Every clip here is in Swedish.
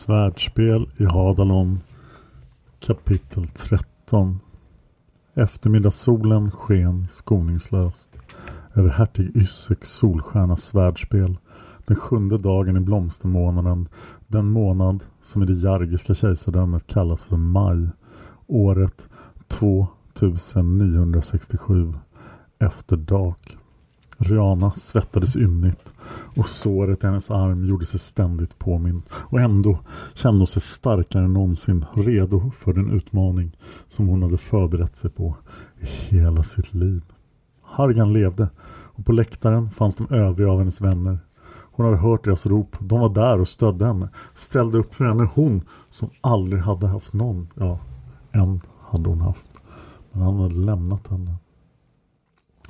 Svärdspel i Hadalon Kapitel 13 Eftermiddagssolen sken skoningslöst över hertig Ysseks solstjärnas svärdspel den sjunde dagen i blomstermånaden den månad som i det jargiska kejsardömet kallas för maj året 2967 efter dag. Rihanna svettades ymnigt och såret i hennes arm gjorde sig ständigt påminn och ändå kände hon sig starkare än någonsin redo för den utmaning som hon hade förberett sig på i hela sitt liv. Hargan levde och på läktaren fanns de övriga av hennes vänner. Hon hade hört deras rop, de var där och stödde henne, ställde upp för henne, hon som aldrig hade haft någon, ja, en hade hon haft, men han hade lämnat henne.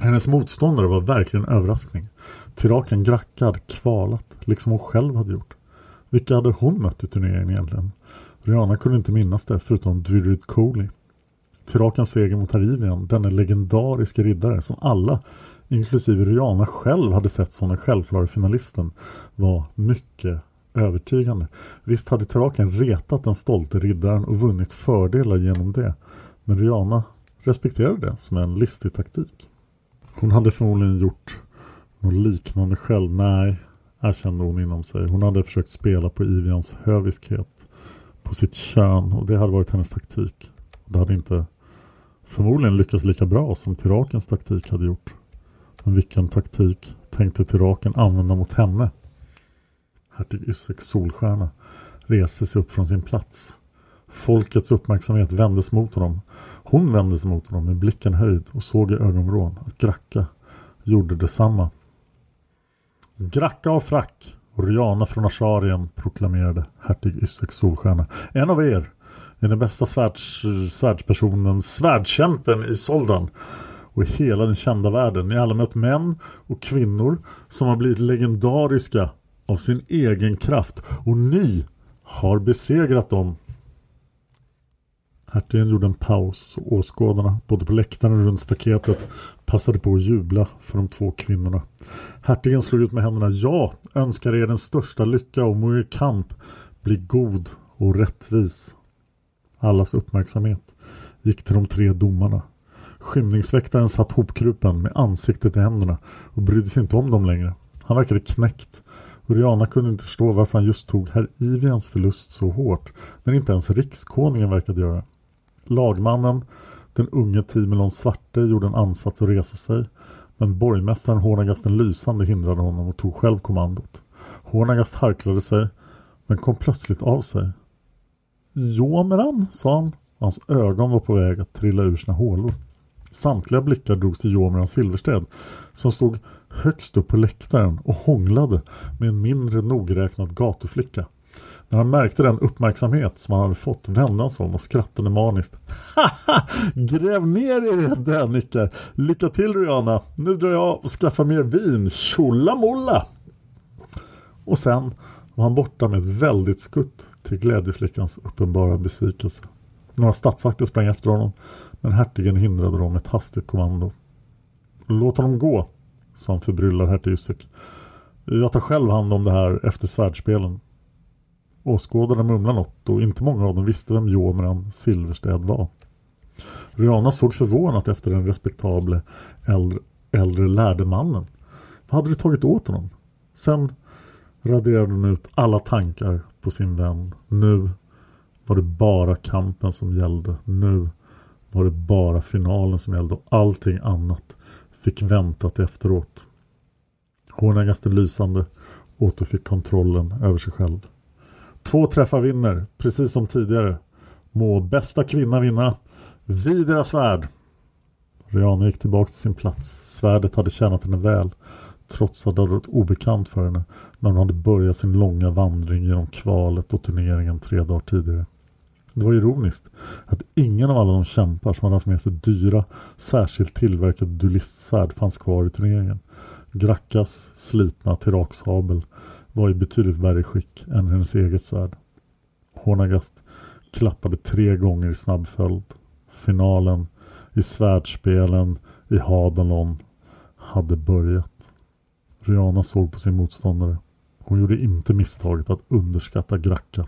Hennes motståndare var verkligen en överraskning. Tiraken Gracka hade kvalat, liksom hon själv hade gjort. Vilka hade hon mött i turneringen egentligen? Rihanna kunde inte minnas det, förutom Dwyrid Cooley. Tirakens seger mot Harivian, denne legendariska riddare som alla, inklusive Rihanna själv, hade sett som den självklara finalisten, var mycket övertygande. Visst hade Tiraken retat den stolte riddaren och vunnit fördelar genom det, men Rihanna respekterade det som en listig taktik. Hon hade förmodligen gjort något liknande själv. Nej, erkände hon inom sig. Hon hade försökt spela på Ivians höviskhet. På sitt kön och det hade varit hennes taktik. Det hade inte förmodligen lyckats lika bra som Tirakens taktik hade gjort. Men vilken taktik tänkte Tiraken använda mot henne? Hertig Ysseks solstjärna reste sig upp från sin plats. Folkets uppmärksamhet vändes mot honom. Hon vände sig mot honom med blicken höjd och såg i ögonvrån att Gracka gjorde detsamma. Gracka och frack och Riana från Asharien proklamerade hertig Yssek Solstjärna. En av er är den bästa svärds, svärdspersonen, svärdkämpen i Soldan och i hela den kända världen. Ni har alla mött män och kvinnor som har blivit legendariska av sin egen kraft och ni har besegrat dem Hertigen gjorde en paus och åskådarna, både på läktaren och runt staketet, passade på att jubla för de två kvinnorna. Hertigen slog ut med händerna. Ja, önskar er den största lycka och må er kamp bli god och rättvis. Allas uppmärksamhet gick till de tre domarna. Skymningsväktaren satt hopkrupen med ansiktet i händerna och brydde sig inte om dem längre. Han verkade knäckt. Uriana kunde inte förstå varför han just tog herr Ivians förlust så hårt när inte ens rikskonungen verkade göra. Lagmannen, den unge Timelon Svarte, gjorde en ansats att resa sig. Men borgmästaren Hårnagasten Lysande hindrade honom och tog själv kommandot. Hornagast harklade sig men kom plötsligt av sig. Jomeran, sa han. Hans ögon var på väg att trilla ur sina hålor. Samtliga blickar drogs till Jomeran Silversted som stod högst upp på läktaren och hånglade med en mindre nogräknad gatuflicka. När han märkte den uppmärksamhet som han hade fått vände han sig om och skrattade maniskt. Haha! Gräv ner er i det! Lycka till Rihanna! Nu drar jag och skaffar mer vin! Tjolamolla! Och sen var han borta med ett väldigt skutt till glädjeflickans uppenbara besvikelse. Några statsvakter sprang efter honom men hertigen hindrade dem med ett hastigt kommando. Låt honom gå, sa en förbryllad hertig Jag tar själv hand om det här efter svärdspelen. Åskådarna mumlade något och inte många av dem visste vem Jomran Silverstäd var. Rihanna såg förvånat efter den respektable äldre, äldre lärde mannen. Vad hade det tagit åt honom? Sen raderade hon ut alla tankar på sin vän. Nu var det bara kampen som gällde. Nu var det bara finalen som gällde och allting annat fick vänta till efteråt. Hårnägaste lysande återfick kontrollen över sig själv. Två träffar vinner, precis som tidigare. Må bästa kvinna vinna. Vid deras svärd. Rihanna gick tillbaka till sin plats. Svärdet hade tjänat henne väl. Trots att det hade varit obekant för henne när hon hade börjat sin långa vandring genom kvalet och turneringen tre dagar tidigare. Det var ironiskt att ingen av alla de kämpar som hade haft med sig dyra, särskilt tillverkade duellistsvärd fanns kvar i turneringen. Grackas slitna tiraksabel var i betydligt värre skick än hennes eget svärd. Hornagast klappade tre gånger i snabb följd. Finalen i svärdspelen i Hadalon hade börjat. Rihanna såg på sin motståndare. Hon gjorde inte misstaget att underskatta Gracka.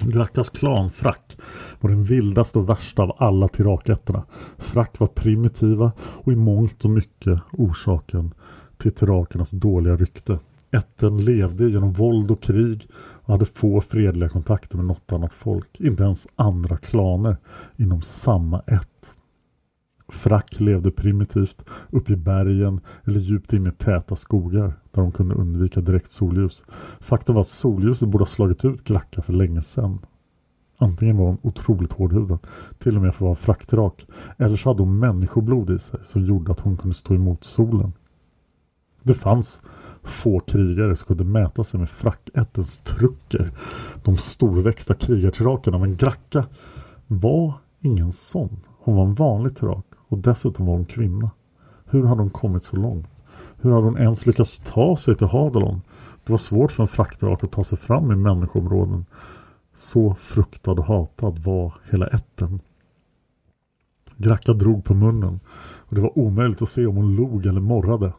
Grackas klan, Frack, var den vildaste och värsta av alla tirakätterna. Frack var primitiva och i mångt och mycket orsaken till tirakernas dåliga rykte. Ätten levde genom våld och krig och hade få fredliga kontakter med något annat folk, inte ens andra klaner inom samma ett. Frack levde primitivt uppe i bergen eller djupt inne i täta skogar där de kunde undvika direkt solljus. Faktum var att solljuset borde ha slagit ut Gracka för länge sedan. Antingen var hon otroligt hårdhudad, till och med för att vara fraktrak, eller så hade hon människoblod i sig som gjorde att hon kunde stå emot solen. Det fanns få krigare som kunde mäta sig med frackättens trucker, de storväxta krigartirakerna, men Gracka var ingen sån. Hon var en vanlig tirak och dessutom var hon kvinna. Hur hade hon kommit så långt? Hur hade hon ens lyckats ta sig till Hadalon? Det var svårt för en fraktrak att ta sig fram i människoområden. Så fruktad och hatad var hela ätten. Gracka drog på munnen och det var omöjligt att se om hon log eller morrade.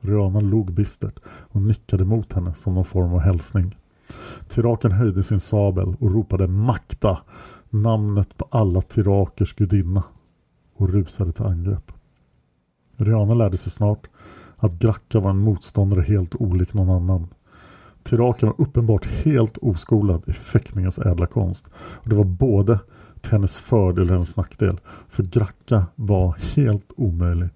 Rihanna log bistert och nickade mot henne som någon form av hälsning. Tiraken höjde sin sabel och ropade Makta, namnet på alla tirakers gudinna och rusade till angrepp. Rihanna lärde sig snart att Gracka var en motståndare helt olik någon annan. Tiraken var uppenbart helt oskolad i fäktningens ädla konst. Och det var både till hennes fördel och hennes nackdel. För Gracka var helt omöjlig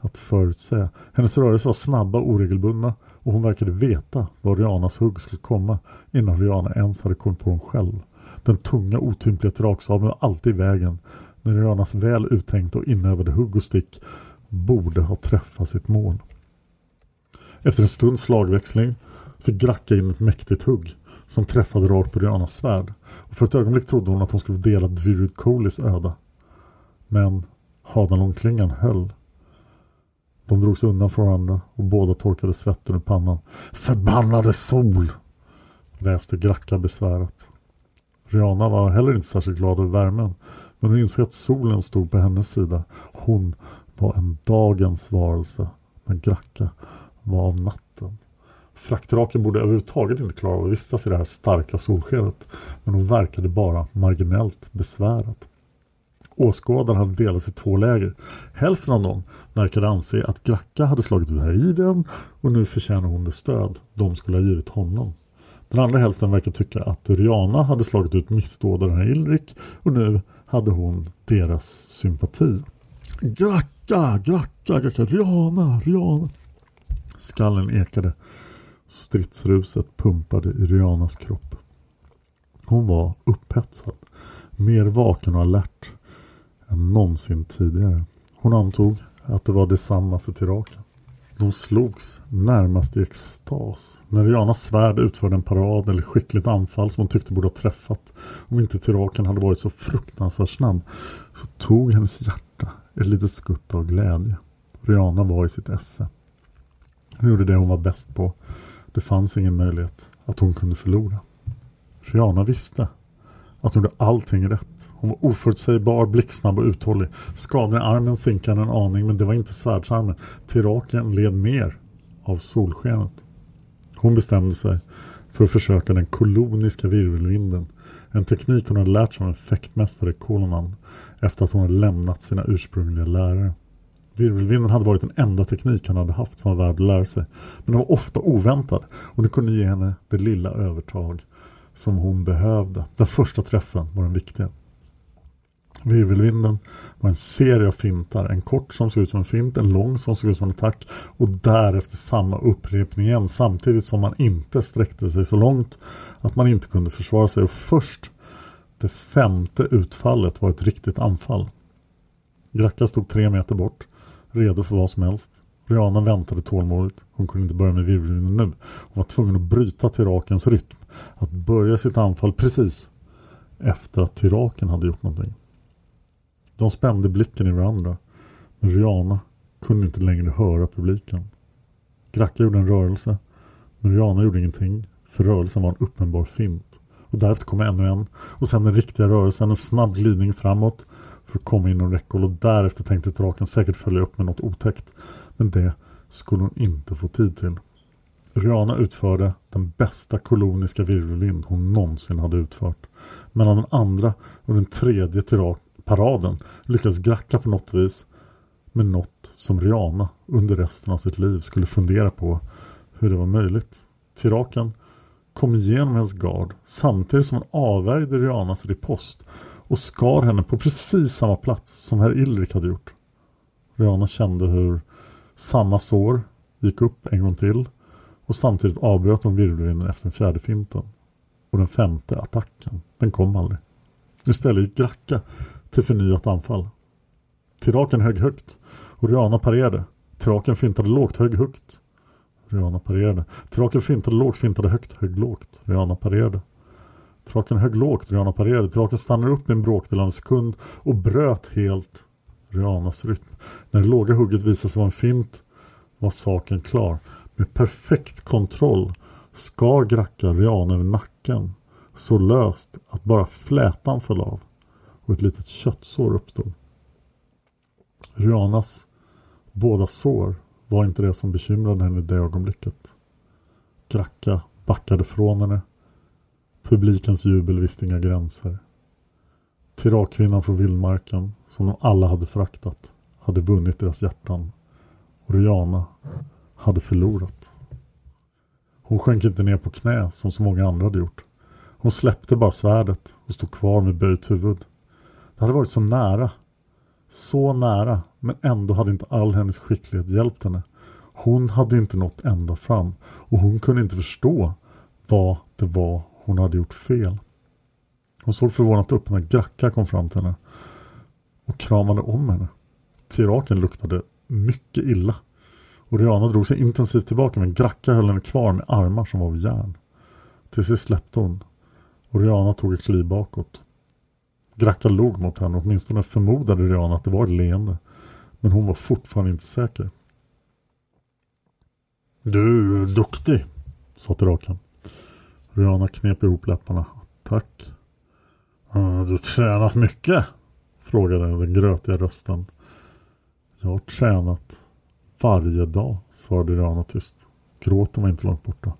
att förutsäga. Hennes rörelser var snabba och oregelbundna och hon verkade veta var Rianas hugg skulle komma innan Riana ens hade kommit på dem själv. Den tunga otympliga tiraksabeln var alltid i vägen när Rianas väl uttänkta och inövade hugg och stick borde ha träffat sitt mål. Efter en stunds slagväxling fick Gracka in ett mäktigt hugg som träffade rakt på Rianas svärd. Och för ett ögonblick trodde hon att hon skulle dela Dvirid Colis öde. Men Hadalon-klingan höll. De drogs undan från varandra och båda torkade svetten ur pannan. Förbannade sol! väste Gracka besvärat. Rihanna var heller inte särskilt glad över värmen. Men hon insåg att solen stod på hennes sida. Hon var en dagens varelse. Men Gracka var av natten. Fraktraken borde överhuvudtaget inte klara av att vistas i det här starka solskenet. Men hon verkade bara marginellt besvärad. Åskådarna hade delats i två läger. Hälften av dem verkade anse att Gracka hade slagit ut Haiden och nu förtjänar hon det stöd de skulle ha givit honom. Den andra hälften verkar tycka att Riana hade slagit ut missdådaren Ilrik och nu hade hon deras sympati. Gracka, gracka, gracka, Riana, Riana. Skallen ekade Stridsruset pumpade i Rianas kropp. Hon var upphetsad, mer vaken och alert än någonsin tidigare. Hon antog att det var detsamma för Tiraken. De slogs närmast i extas. När Rianas svärd utförde en parad eller skickligt anfall som hon tyckte borde ha träffat om inte Tiraken hade varit så fruktansvärt snabb så tog hennes hjärta ett litet skutt av glädje. Rihanna var i sitt esse. Hon gjorde det hon var bäst på. Det fanns ingen möjlighet att hon kunde förlora. Rihanna visste att hon gjorde allting rätt. Hon var oförutsägbar, blixtsnabb och uthållig. Skadan i armen sinkade en aning men det var inte svärdsarmen. Tiraken led mer av solskenet. Hon bestämde sig för att försöka den koloniska virvelvinden. En teknik hon hade lärt sig av en fäktmästare Kolonan efter att hon hade lämnat sina ursprungliga lärare. Virvelvinden hade varit den enda teknik han hade haft som var värd att lära sig. Men den var ofta oväntad och det kunde ge henne det lilla övertag som hon behövde. Den första träffen var den viktiga. Virvelvinden var en serie av fintar. En kort som såg ut som en fint, en lång som såg ut som en attack och därefter samma upprepning igen samtidigt som man inte sträckte sig så långt att man inte kunde försvara sig. Och först det femte utfallet var ett riktigt anfall. Gracka stod tre meter bort, redo för vad som helst. Rihanna väntade tålmodigt. Hon kunde inte börja med virvelvinden nu. Hon var tvungen att bryta Tirakens rytm. Att börja sitt anfall precis efter att Tiraken hade gjort någonting. De spände blicken i varandra. Men Rihanna kunde inte längre höra publiken. Gracka gjorde en rörelse. Men Rihanna gjorde ingenting. För rörelsen var en uppenbar fint. Och därefter kom ännu en. Och sen den riktiga rörelsen. En snabb glidning framåt. För att komma inom räckhåll. Och därefter tänkte Draken säkert följa upp med något otäckt. Men det skulle hon inte få tid till. Rihanna utförde den bästa koloniska virvelvind hon någonsin hade utfört. Mellan den andra och den tredje paraden lyckades Gracka på något vis med något som Rihanna under resten av sitt liv skulle fundera på hur det var möjligt. Tiraken kom igenom hennes gard samtidigt som hon avvärjde Rihannas ripost och skar henne på precis samma plats som herr Ilrik hade gjort. Rihanna kände hur samma sår gick upp en gång till och samtidigt avbröt hon virvelvinden efter den fjärde finten. Och den femte attacken, den kom aldrig. Istället gick Gracka till förnyat anfall. Tiraken högg högt och Rihanna parerade. Tiraken fintade lågt, högg högt. Rihanna parerade. Tiraken fintade lågt, fintade högt, högg lågt. Rihanna parerade. Tiraken högg lågt, Rihanna parerade. Tiraken stannade upp i en bråkdel av en sekund och bröt helt Rihannas rytm. När det låga hugget visade sig vara en fint var saken klar. Med perfekt kontroll skar Gracka Rihanna över nacken så löst att bara flätan föll av och ett litet köttsår uppstod. Rianas båda sår var inte det som bekymrade henne i det ögonblicket. Gracka backade från henne. Publikens jubel visste inga gränser. Tirakvinnan från vildmarken, som de alla hade föraktat, hade vunnit deras hjärtan. Och Rihanna hade förlorat. Hon sjönk inte ner på knä som så många andra hade gjort. Hon släppte bara svärdet och stod kvar med böjt huvud. Det hade varit så nära. Så nära, men ändå hade inte all hennes skicklighet hjälpt henne. Hon hade inte nått ända fram och hon kunde inte förstå vad det var hon hade gjort fel. Hon såg förvånat upp när Gracka kom fram till henne och kramade om henne. Tiraken luktade mycket illa och Rihanna drog sig intensivt tillbaka men Gracka höll henne kvar med armar som var av järn. Till sist släppte hon och Rihanna tog ett kliv bakåt. Gracka log mot henne åtminstone förmodade Rihanna att det var ett leende. Men hon var fortfarande inte säker. Du är duktig, sa draken. Rihanna knep ihop läpparna. Tack. Eh, du har tränat mycket? Frågade den grötiga rösten. Jag har tränat varje dag, svarade Rihanna tyst. Gråten var inte långt borta.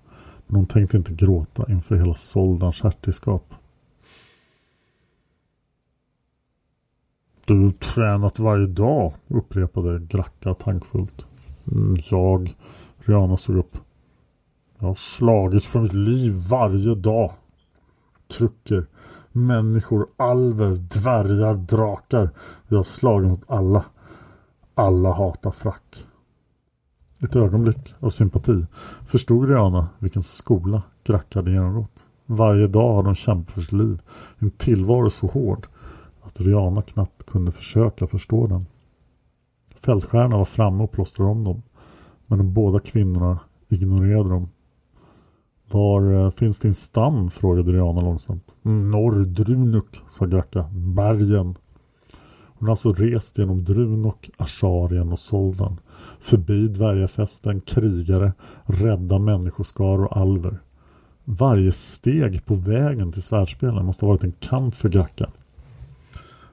Men hon tänkte inte gråta inför hela Soldans hertigskap. Du tränat varje dag, upprepade Gracka tankfullt. Mm, jag, Rihanna såg upp. Jag har slagits för mitt liv varje dag. Trucker, människor, alver, dvärgar, drakar. Jag har slagit mot alla. Alla hatar frack. Ett ögonblick av sympati förstod Rihanna vilken skola Gracka hade genomgått. Varje dag har de kämpat för sitt liv. En tillvaro så hård att Rihanna knappt kunde försöka förstå den. Fältstjärnorna var framme och plåstrade om dem. Men de båda kvinnorna ignorerade dem. Var eh, finns din stam? frågade Rihanna långsamt. Norr Drunuk, sa Gracka. Bergen. Hon har alltså rest genom Drunok, Asharien och Soldan. Förbi dvärgafästen, krigare, rädda människoskaror och alver. Varje steg på vägen till svärdspelen måste ha varit en kamp för Gracka.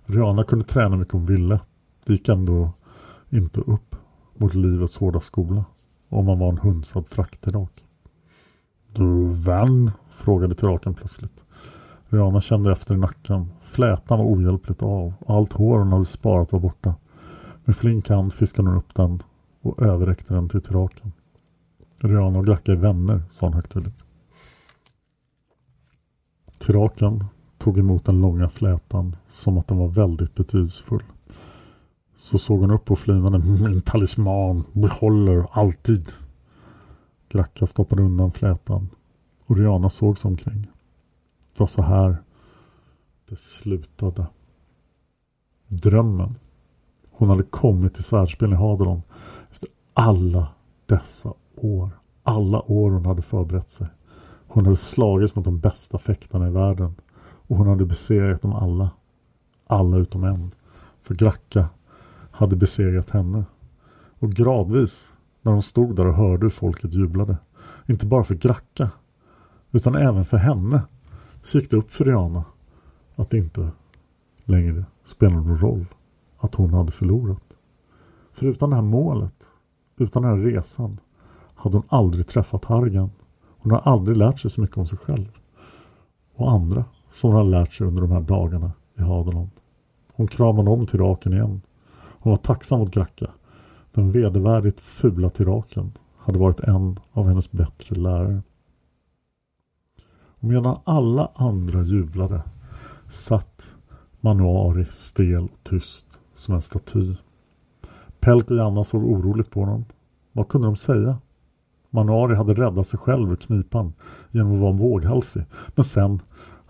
Rihanna kunde träna mycket hon ville. Det gick ändå inte upp mot livets hårda skola. Om man var en hunsad fraktirak. Du vän? frågade tiraken plötsligt. Rihanna kände efter i nacken. Flätan var ohjälpligt av. Allt hår hon hade sparat var borta. Med flink hand fiskade hon upp den och överräckte den till tiraken. Rihanna och Gracka är vänner, sa hon högtidligt. Tiraken tog emot den långa flätan som att den var väldigt betydelsefull. Så såg hon upp och flinade. Min talisman behåller alltid. Gracka stoppade undan flätan och Rihanna såg sig omkring. Det var så här det slutade. Drömmen. Hon hade kommit till svärdsspelen i Hadelon efter alla dessa år. Alla år hon hade förberett sig. Hon hade slagits mot de bästa fäktarna i världen. Och hon hade besegrat dem alla. Alla utom en. För Gracka hade besegrat henne. Och gradvis, när hon stod där och hörde hur folket jublade. Inte bara för Gracka, utan även för henne. Så gick det upp för Rihanna att det inte längre spelade någon roll att hon hade förlorat. För utan det här målet, utan den här resan, hade hon aldrig träffat Hargan. Hon har aldrig lärt sig så mycket om sig själv och andra som hon hade lärt sig under de här dagarna i Hadeland. Hon kramade om tiraken igen. Hon var tacksam mot Gracka. Den vedervärdigt fula tiraken hade varit en av hennes bättre lärare. Och medan alla andra jublade satt Manuari stel och tyst som en staty. Pelk och Janna såg oroligt på honom. Vad kunde de säga? Manuari hade räddat sig själv ur knipan genom att vara våghalsig. Men sen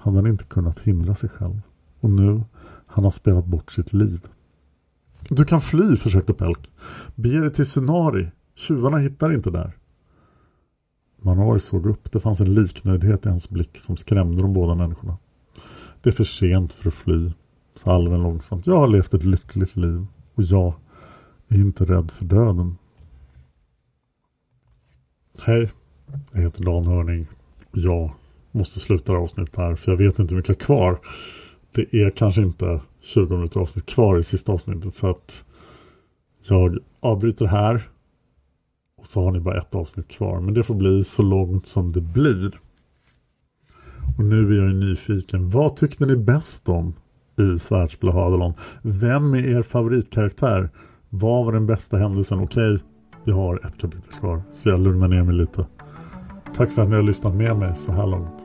hade han inte kunnat hindra sig själv. Och nu han har spelat bort sitt liv. Du kan fly, försökte Pelk. Bege dig till Sunari. Tjuvarna hittar inte där. Manuari såg upp. Det fanns en liknöjdhet i hans blick som skrämde de båda människorna. Det är för sent för att fly, sa alven långsamt. Jag har levt ett lyckligt liv och jag är inte rädd för döden. Hej, jag heter Dan Hörning. Jag måste sluta det här avsnittet här för jag vet inte hur mycket kvar. Det är kanske inte 20 minuter avsnitt kvar i sista avsnittet så att jag avbryter här och så har ni bara ett avsnitt kvar. Men det får bli så långt som det blir. Och nu är jag nyfiken. Vad tyckte ni bäst om i Svärdsblå Hadelon? Vem är er favoritkaraktär? Vad var den bästa händelsen? Okej, vi har ett kapitel kvar. Så jag lugnar ner mig lite. Tack för att ni har lyssnat med mig så här långt.